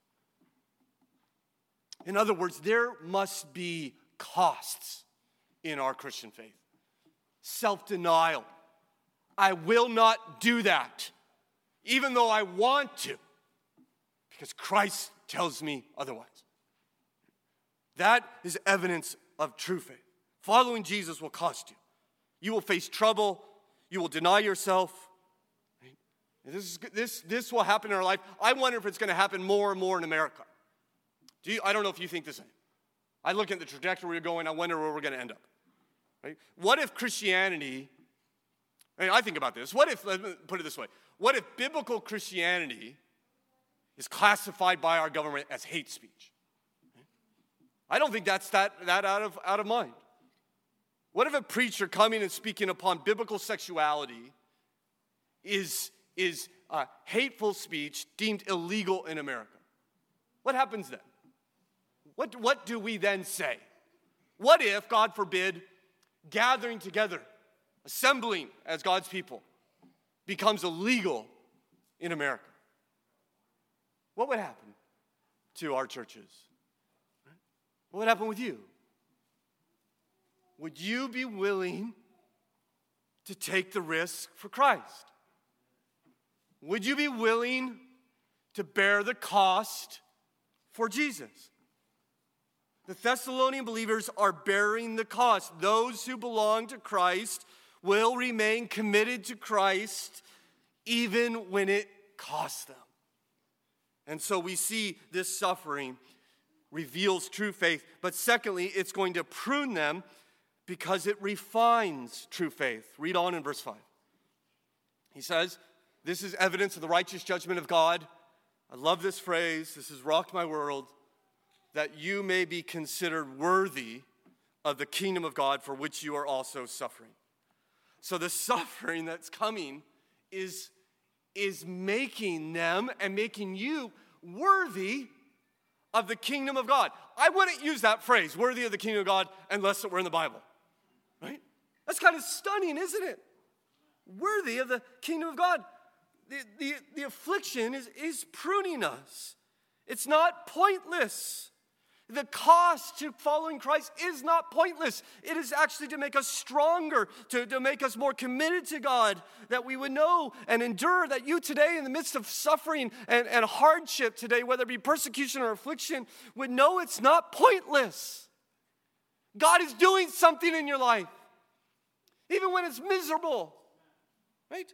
In other words, there must be costs in our Christian faith self denial. I will not do that, even though I want to, because Christ tells me otherwise. That is evidence of true faith. Following Jesus will cost you. You will face trouble, you will deny yourself. This, is, this, this will happen in our life. I wonder if it's going to happen more and more in America. Do you, I don't know if you think the same. I look at the trajectory we're going, I wonder where we're going to end up. Right? What if Christianity, I, think about this, what if, let me put it this way, what if biblical Christianity is classified by our government as hate speech? I don't think that's that, that out, of, out of mind. What if a preacher coming and speaking upon biblical sexuality is, is uh, hateful speech deemed illegal in America? What happens then? What, what do we then say? What if, God forbid, gathering together, assembling as God's people, becomes illegal in America? What would happen to our churches? What would happen with you? Would you be willing to take the risk for Christ? Would you be willing to bear the cost for Jesus? The Thessalonian believers are bearing the cost. Those who belong to Christ will remain committed to Christ even when it costs them. And so we see this suffering reveals true faith. But secondly, it's going to prune them because it refines true faith. Read on in verse 5. He says, This is evidence of the righteous judgment of God. I love this phrase. This has rocked my world. That you may be considered worthy of the kingdom of God for which you are also suffering. So the suffering that's coming is, is making them and making you worthy of the kingdom of God. I wouldn't use that phrase, worthy of the kingdom of God, unless it were in the Bible, right? That's kind of stunning, isn't it? Worthy of the kingdom of God. The, the, the affliction is, is pruning us, it's not pointless. The cost to following Christ is not pointless. It is actually to make us stronger, to, to make us more committed to God, that we would know and endure that you today, in the midst of suffering and, and hardship today, whether it be persecution or affliction, would know it's not pointless. God is doing something in your life, even when it's miserable, right?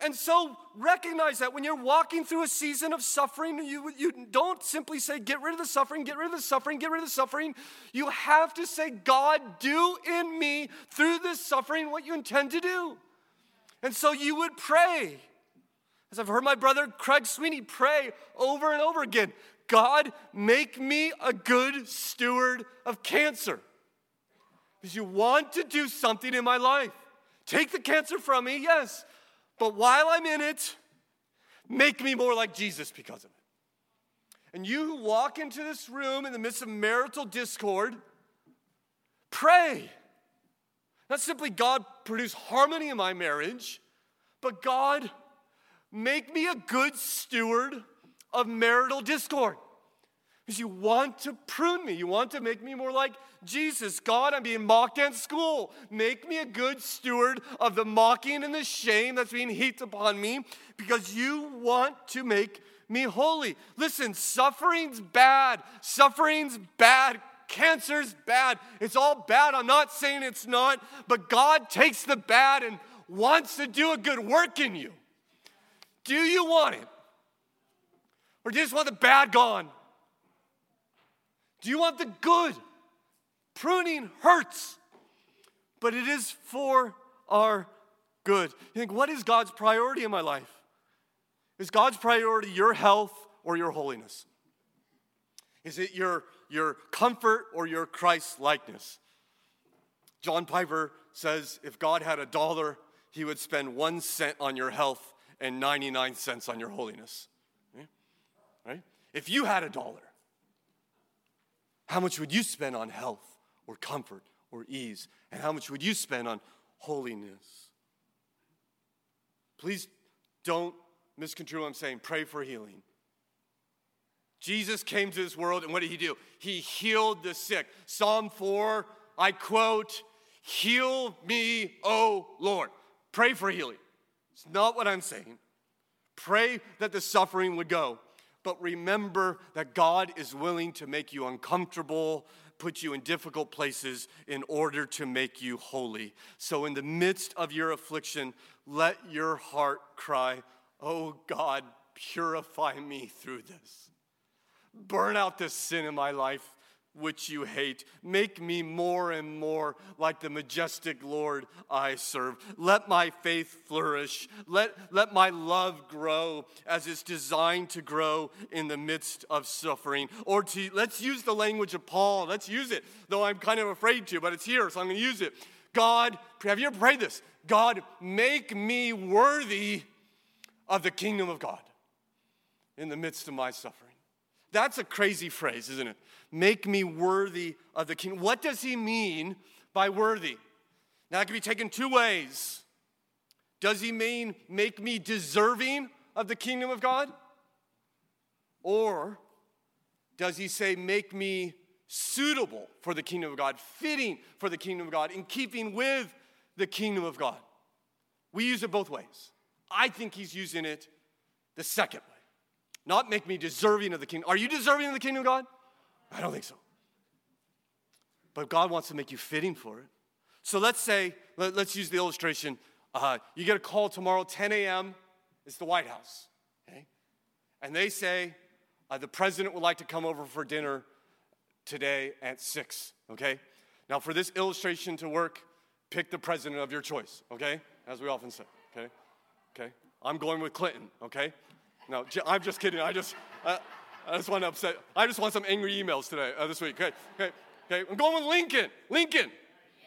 And so recognize that when you're walking through a season of suffering, you, you don't simply say, get rid of the suffering, get rid of the suffering, get rid of the suffering. You have to say, God, do in me through this suffering what you intend to do. And so you would pray. As I've heard my brother Craig Sweeney pray over and over again God, make me a good steward of cancer. Because you want to do something in my life. Take the cancer from me, yes but while I'm in it, make me more like Jesus because of it. And you who walk into this room in the midst of marital discord, pray. Not simply, God, produce harmony in my marriage, but God, make me a good steward of marital discord. Because you want to prune me. You want to make me more like Jesus. God, I'm being mocked at school. Make me a good steward of the mocking and the shame that's being heaped upon me because you want to make me holy. Listen, suffering's bad. Suffering's bad. Cancer's bad. It's all bad. I'm not saying it's not, but God takes the bad and wants to do a good work in you. Do you want it? Or do you just want the bad gone? Do you want the good? Pruning hurts, but it is for our good. You think, what is God's priority in my life? Is God's priority your health or your holiness? Is it your, your comfort or your Christ likeness? John Piper says if God had a dollar, he would spend one cent on your health and 99 cents on your holiness. Right? right? If you had a dollar, how much would you spend on health or comfort or ease? And how much would you spend on holiness? Please don't misconstrue what I'm saying. Pray for healing. Jesus came to this world, and what did he do? He healed the sick. Psalm 4, I quote, Heal me, O Lord. Pray for healing. It's not what I'm saying. Pray that the suffering would go but remember that God is willing to make you uncomfortable, put you in difficult places in order to make you holy. So, in the midst of your affliction, let your heart cry, Oh God, purify me through this. Burn out this sin in my life which you hate. Make me more and more like the majestic Lord I serve. Let my faith flourish. Let, let my love grow as it's designed to grow in the midst of suffering. Or to, let's use the language of Paul. Let's use it, though I'm kind of afraid to, but it's here, so I'm going to use it. God, have you ever prayed this? God, make me worthy of the kingdom of God in the midst of my suffering. That's a crazy phrase, isn't it? Make me worthy of the king. What does he mean by worthy? Now, that can be taken two ways. Does he mean make me deserving of the kingdom of God? Or does he say make me suitable for the kingdom of God, fitting for the kingdom of God, in keeping with the kingdom of God? We use it both ways. I think he's using it the second way. Not make me deserving of the kingdom. Are you deserving of the kingdom of God? I don't think so. But God wants to make you fitting for it. So let's say, let, us use the illustration. Uh, you get a call tomorrow, 10 a.m., it's the White House, okay? And they say, uh, the president would like to come over for dinner today at 6, okay? Now, for this illustration to work, pick the president of your choice, okay? As we often say, okay? okay? I'm going with Clinton, okay? No, I'm just kidding. I just, uh, I just want to upset. I just want some angry emails today, uh, this week. Okay, okay, okay. I'm going with Lincoln. Lincoln.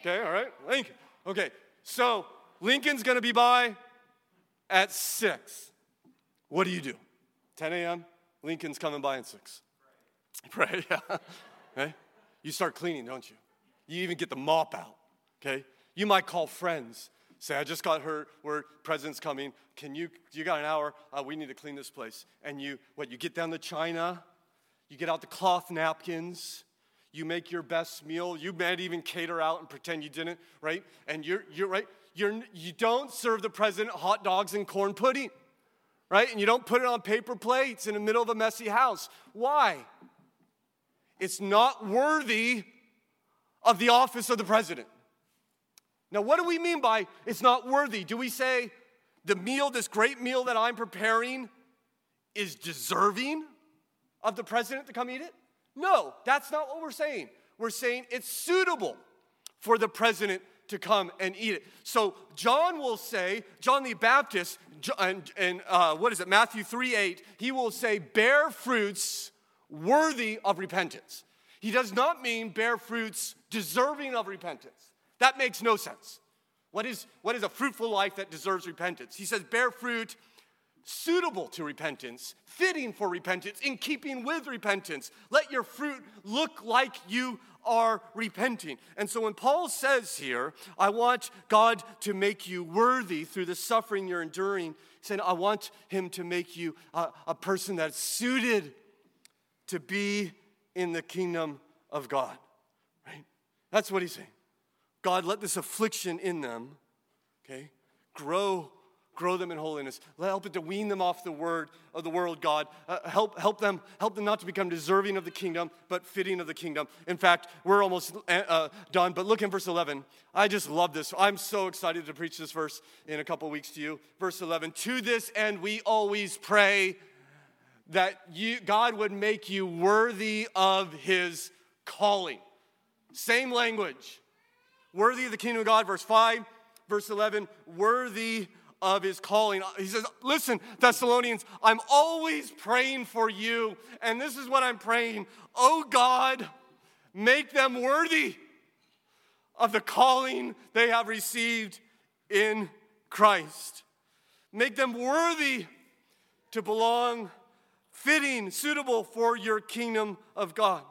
Okay, all right, Lincoln. Okay, so Lincoln's going to be by at six. What do you do? 10 a.m. Lincoln's coming by at six. Pray, yeah. Okay. You start cleaning, don't you? You even get the mop out. Okay. You might call friends say, I just got hurt, word, president's coming. Can you, you got an hour? Uh, we need to clean this place. And you, what, you get down the china, you get out the cloth napkins, you make your best meal. You might even cater out and pretend you didn't, right? And you're, you're right, you're, you don't serve the president hot dogs and corn pudding, right? And you don't put it on paper plates in the middle of a messy house. Why? It's not worthy of the office of the president. Now, what do we mean by it's not worthy? Do we say the meal, this great meal that I'm preparing, is deserving of the president to come eat it? No, that's not what we're saying. We're saying it's suitable for the president to come and eat it. So John will say, John the Baptist, and, and uh, what is it, Matthew 3 8, he will say, bear fruits worthy of repentance. He does not mean bear fruits deserving of repentance. That makes no sense. What is, what is a fruitful life that deserves repentance? He says, bear fruit suitable to repentance, fitting for repentance, in keeping with repentance. Let your fruit look like you are repenting. And so when Paul says here, I want God to make you worthy through the suffering you're enduring, saying, I want him to make you a, a person that's suited to be in the kingdom of God. Right? That's what he's saying. God, let this affliction in them, okay, grow grow them in holiness. Help it to wean them off the word of the world god. Uh, help, help them help them not to become deserving of the kingdom but fitting of the kingdom. In fact we're almost uh, uh done but look in verse 11 i just love this. I'm so excited to preach this verse in a couple weeks to you. Verse 11 to this end we always pray that you god would make you worthy of his calling. Same language worthy of the kingdom of God, verse 5, verse 11, worthy of his calling. He says, Listen, Thessalonians, I'm always praying for you. And this is what I'm praying. Oh God, make them worthy of the calling they have received in Christ. Make them worthy to belong, fitting, suitable for your kingdom of God.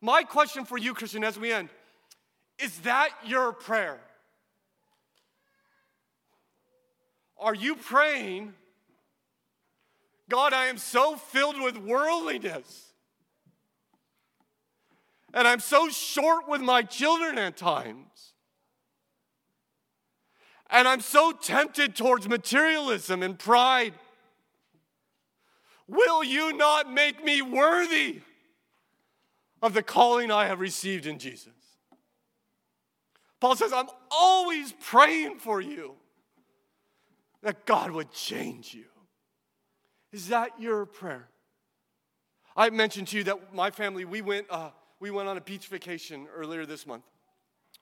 My question for you, Christian, as we end is that your prayer? Are you praying, God, I am so filled with worldliness, and I'm so short with my children at times, and I'm so tempted towards materialism and pride. Will you not make me worthy of the calling I have received in Jesus? Paul says, I'm always praying for you that God would change you. Is that your prayer? I mentioned to you that my family, we went, uh, we went on a beach vacation earlier this month.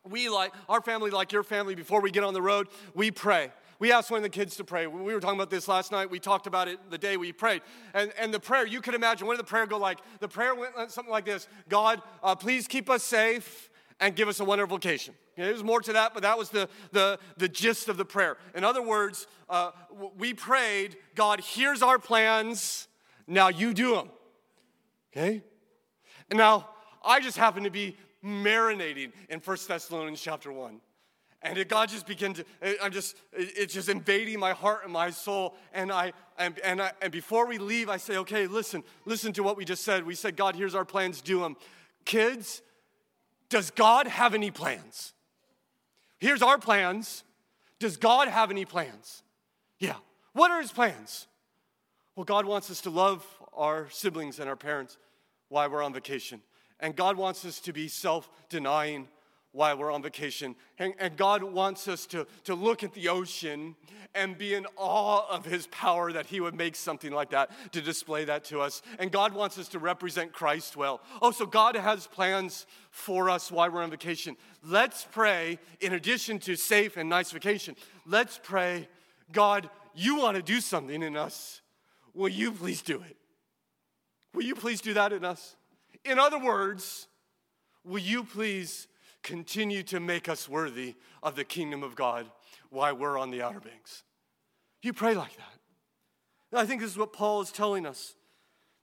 We like, our family, like your family, before we get on the road, we pray. We asked one of the kids to pray. We were talking about this last night. We talked about it the day we prayed. And, and the prayer, you could imagine, what did the prayer go like? The prayer went something like this God, uh, please keep us safe and give us a wonderful vacation. There's more to that, but that was the, the, the gist of the prayer. In other words, uh, we prayed, God, here's our plans, now you do them. Okay? And now, I just happen to be marinating in 1 Thessalonians chapter 1. And it, God just began to, I'm just, it's just invading my heart and my soul. And I, and, and I, and before we leave, I say, okay, listen, listen to what we just said. We said, God, here's our plans, do them. Kids, does God have any plans? Here's our plans. Does God have any plans? Yeah. What are his plans? Well, God wants us to love our siblings and our parents while we're on vacation. And God wants us to be self denying while we're on vacation. And, and, God wants us to, to look at the ocean and be in awe of His power that He would make something like that to display that to us. And God wants us to represent Christ well. Oh, so God has plans for us while we're on vacation. Let's pray, in addition to safe and nice vacation, let's pray, God, you want to do something in us, will you please do it? Will you please do that in us? In other words, will you please continue to make us worthy of the kingdom of God while we're on the Outer Banks? You pray like that. I think this is what Paul is telling us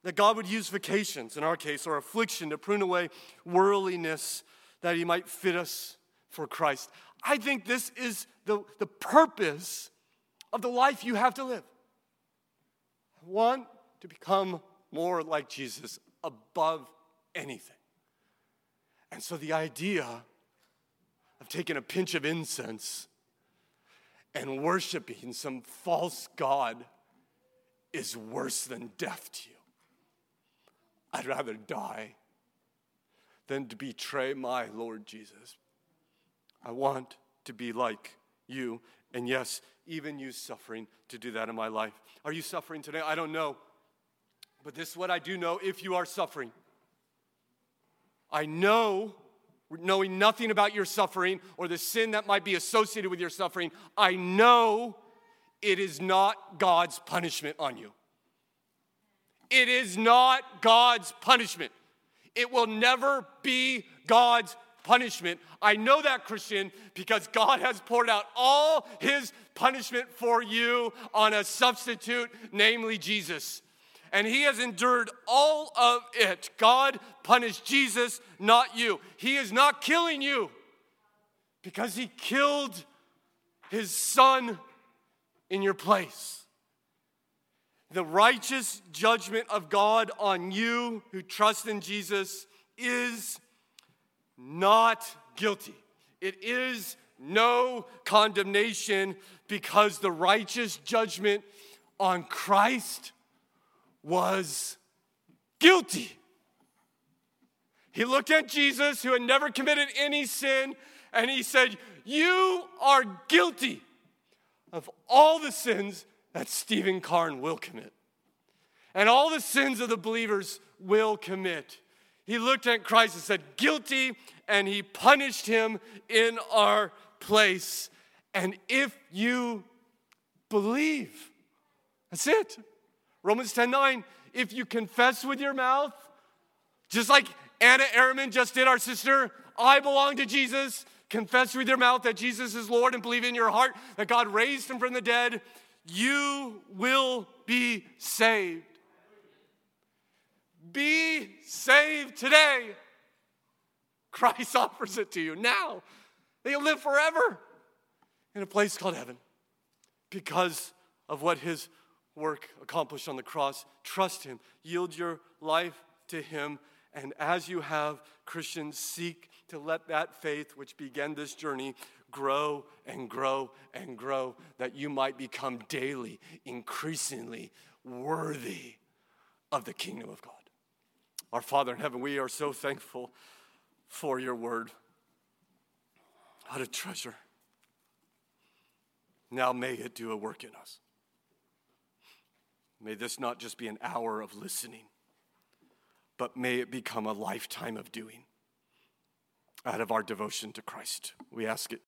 that God would use vacations, in our case, or affliction to prune away worldliness that he might fit us for Christ. I think this is the, the purpose of the life you have to live. I want to become more like Jesus above anything. And so the idea taking a pinch of incense and worshiping some false God is worse than death to you. I'd rather die than to betray my Lord Jesus. I want to be like you. And yes, even you suffering to do that in my life. Are you suffering today? I don't know. But this is what I do know if you are suffering. I know, knowing nothing about your suffering or the sin that might be associated with your suffering, I know it is not God's punishment on you. It is not God's punishment. It will never be God's punishment. I know that, Christian, because God has poured out all his punishment for you on a substitute, namely Jesus. And he has endured all of it. God punished Jesus, not you. He is not killing you because he killed his son in your place. The righteous judgment of God on you who trust in Jesus is not guilty. It is no condemnation because the righteous judgment on Christ was guilty. He looked at Jesus, who had never committed any sin, and he said, You are guilty of all the sins that Stephen Karn will commit. And all the sins of the believers will commit. He looked at Christ and said, Guilty, and he punished him in our place. And if you believe, that's it. Romans 10 9, if you confess with your mouth, just like Anna Ehrman just did, our sister, I belong to Jesus, confess with your mouth that Jesus is Lord and believe in your heart that God raised him from the dead, you will be saved. Be saved today. Christ offers it to you now. You'll live forever in a place called heaven because of what his work accomplished on the cross. Trust him, yield your life to him, and as you have, Christians, seek to let that faith which began this journey grow and grow and grow, that you might become daily, increasingly worthy of the kingdom of God. Our Father in heaven, we are so thankful for your word. What a treasure. Now may it do a work in us. May this not just be an hour of listening, but may it become a lifetime of doing out of our devotion to Christ. We ask it